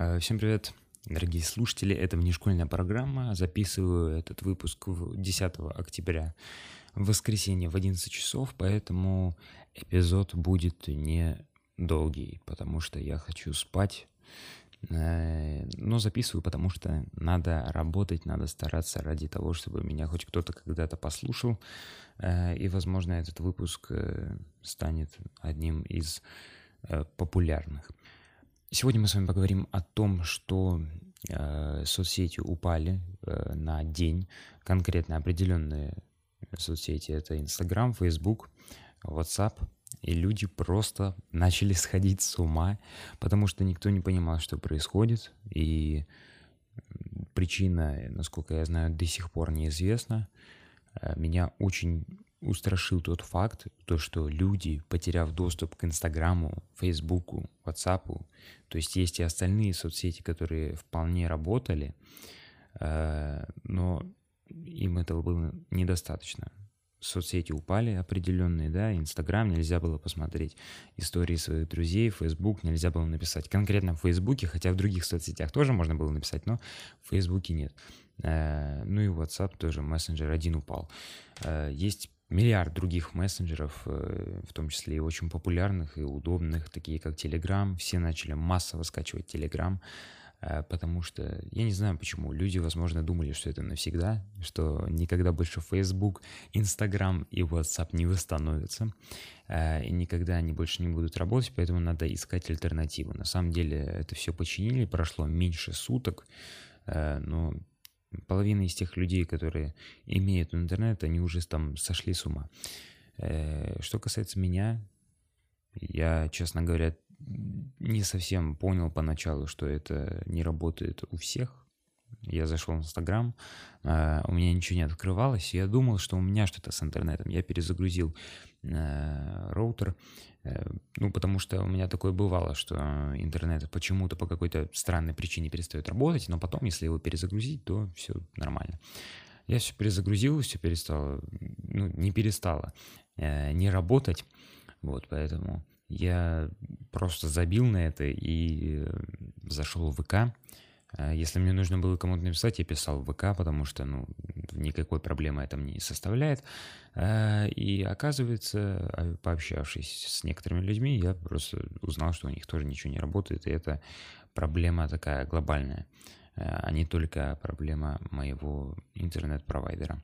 Э, всем привет, дорогие слушатели. Это внешкольная программа. Записываю этот выпуск 10 октября в воскресенье в 11 часов, поэтому эпизод будет не долгий, потому что я хочу спать. Э, но записываю, потому что надо работать, надо стараться ради того, чтобы меня хоть кто-то когда-то послушал. Э, и, возможно, этот выпуск станет одним из популярных. Сегодня мы с вами поговорим о том, что э, соцсети упали э, на день, конкретно определенные соцсети, это Инстаграм, Фейсбук, WhatsApp, и люди просто начали сходить с ума, потому что никто не понимал, что происходит, и причина, насколько я знаю, до сих пор неизвестна. Э, меня очень устрашил тот факт, то, что люди, потеряв доступ к Инстаграму, Фейсбуку, Ватсапу, то есть есть и остальные соцсети, которые вполне работали, э, но им этого было недостаточно. Соцсети упали определенные, да, Инстаграм нельзя было посмотреть истории своих друзей, Фейсбук нельзя было написать. Конкретно в Фейсбуке, хотя в других соцсетях тоже можно было написать, но в Фейсбуке нет. Э, ну и WhatsApp тоже, мессенджер один упал. Э, есть миллиард других мессенджеров, э, в том числе и очень популярных и удобных, такие как Telegram. Все начали массово скачивать Telegram, э, потому что, я не знаю почему, люди, возможно, думали, что это навсегда, что никогда больше Facebook, Instagram и WhatsApp не восстановятся, э, и никогда они больше не будут работать, поэтому надо искать альтернативу. На самом деле это все починили, прошло меньше суток, но половина из тех людей, которые имеют интернет, они уже там сошли с ума. Э, что касается меня, я, честно говоря, не совсем понял поначалу, что это не работает у всех. Я зашел в Инстаграм, а, у меня ничего не открывалось, и я думал, что у меня что-то с интернетом. Я перезагрузил э, роутер, э, ну, потому что у меня такое бывало, что интернет почему-то по какой-то странной причине перестает работать, но потом, если его перезагрузить, то все нормально. Я все перезагрузил, все перестало, ну, не перестало э, не работать, вот, поэтому я просто забил на это и зашел в ВК, если мне нужно было кому-то написать, я писал в ВК, потому что, ну, никакой проблемы это мне не составляет. А, и оказывается, а, пообщавшись с некоторыми людьми, я просто узнал, что у них тоже ничего не работает, и это проблема такая глобальная, а не только проблема моего интернет-провайдера.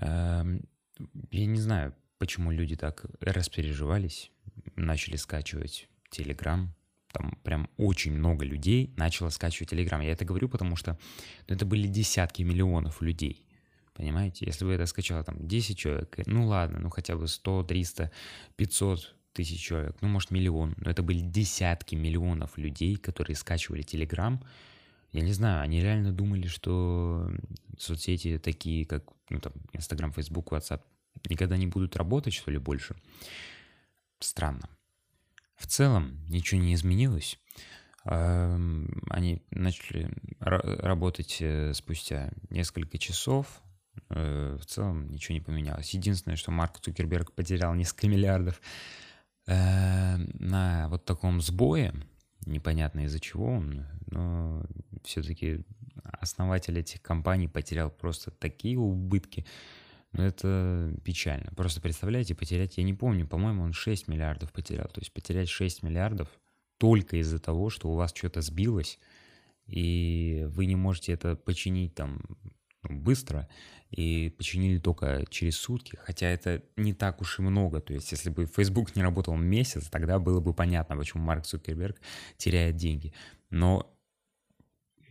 Я не знаю, почему люди так распереживались, начали скачивать Telegram, там прям очень много людей начало скачивать Telegram. Я это говорю, потому что ну, это были десятки миллионов людей. Понимаете? Если бы это скачало там 10 человек, ну ладно, ну хотя бы 100, 300, 500 тысяч человек, ну может миллион, но это были десятки миллионов людей, которые скачивали Telegram. Я не знаю, они реально думали, что соцсети такие, как ну, там, Instagram, Facebook, WhatsApp, никогда не будут работать, что ли, больше. Странно. В целом ничего не изменилось. Они начали работать э, спустя несколько часов. Э, в целом ничего не поменялось. Единственное, что Марк Цукерберг потерял несколько миллиардов э, на вот таком сбое. Непонятно из-за чего он, но все-таки основатель этих компаний потерял просто такие убытки, но это печально. Просто представляете, потерять, я не помню, по-моему, он 6 миллиардов потерял. То есть потерять 6 миллиардов только из-за того, что у вас что-то сбилось, и вы не можете это починить там ну, быстро, и починили только через сутки, хотя это не так уж и много. То есть, если бы Facebook не работал месяц, тогда было бы понятно, почему Марк Цукерберг теряет деньги. Но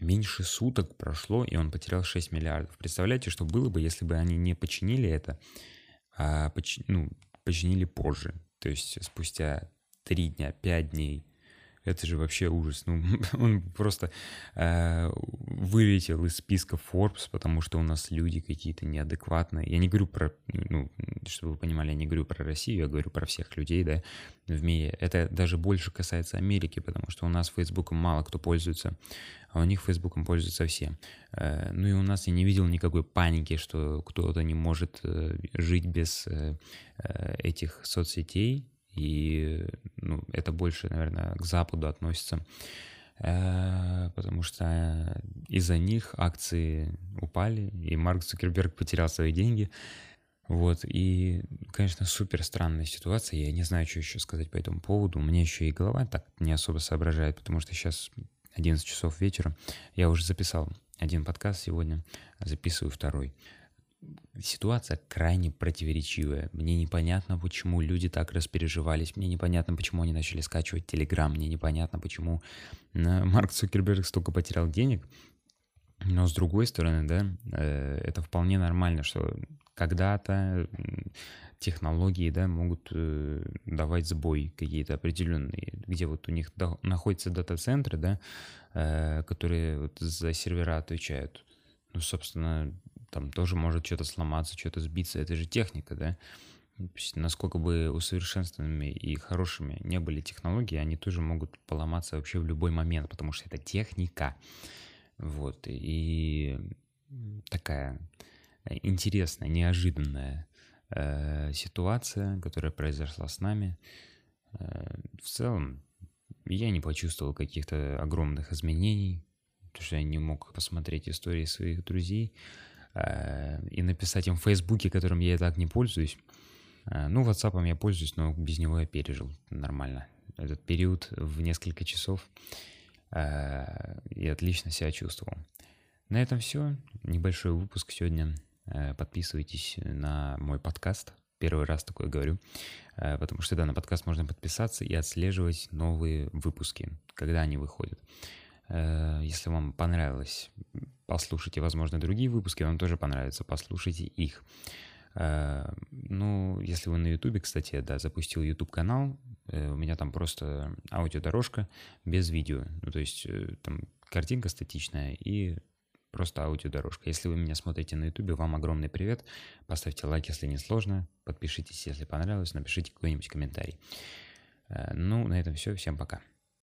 меньше суток прошло, и он потерял 6 миллиардов. Представляете, что было бы, если бы они не починили это, а поч... ну, починили позже. То есть спустя 3 дня, 5 дней, это же вообще ужас. Ну, он просто э, вылетел из списка Forbes, потому что у нас люди какие-то неадекватные. Я не говорю про, ну, чтобы вы понимали, я не говорю про Россию, я говорю про всех людей, да, в мире. Это даже больше касается Америки, потому что у нас Фейсбуком мало кто пользуется, а у них Фейсбуком пользуются все. Э, ну и у нас я не видел никакой паники, что кто-то не может э, жить без э, э этих соцсетей, и ну, это больше, наверное, к Западу относится. Э, потому что из-за них акции упали, и Марк Цукерберг потерял свои деньги. Вот, и, конечно, супер странная ситуация, я не знаю, что еще сказать по этому поводу, у меня еще и голова так не особо соображает, потому что сейчас 11 часов вечера, я уже записал один подкаст сегодня, записываю второй. Ситуация крайне противоречивая. Мне непонятно, почему люди так распереживались. Мне непонятно, почему они начали скачивать Телеграм. Мне непонятно, почему э, Марк Цукерберг столько потерял денег. Но с другой стороны, да, э, это вполне нормально, что когда-то технологии, да, могут э, давать сбой какие-то определенные, где вот у них находятся дата-центры, да, которые вот за сервера отвечают. Ну, собственно, там тоже может что-то сломаться, что-то сбиться. Это же техника, да? Насколько бы усовершенствованными и хорошими не были технологии, они тоже могут поломаться вообще в любой момент, потому что это техника. Вот. И такая интересная, неожиданная э, ситуация, которая произошла с нами. Э, в целом, я не почувствовал каких-то огромных изменений, потому что я не мог посмотреть истории своих друзей. Э, и написать им в Фейсбуке, которым я и так не пользуюсь. Э, ну, WhatsApp я пользуюсь, но без него я пережил нормально этот период в несколько часов э, и отлично себя чувствовал. На этом все. Небольшой выпуск сегодня. Подписывайтесь на мой подкаст. Первый раз такое говорю, потому что да, на подкаст можно подписаться и отслеживать новые выпуски, когда они выходят. Если вам понравилось послушайте, возможно, другие выпуски, вам тоже понравится, послушайте их. Э, ну, если вы на Ютубе, кстати, да, запустил YouTube канал, э, у меня там просто аудиодорожка без видео, ну, то есть э, там картинка статичная и просто аудиодорожка. Если вы меня смотрите на Ютубе, вам огромный привет, поставьте лайк, если не сложно, подпишитесь, если понравилось, напишите какой-нибудь комментарий. Ну, на этом все, всем пока.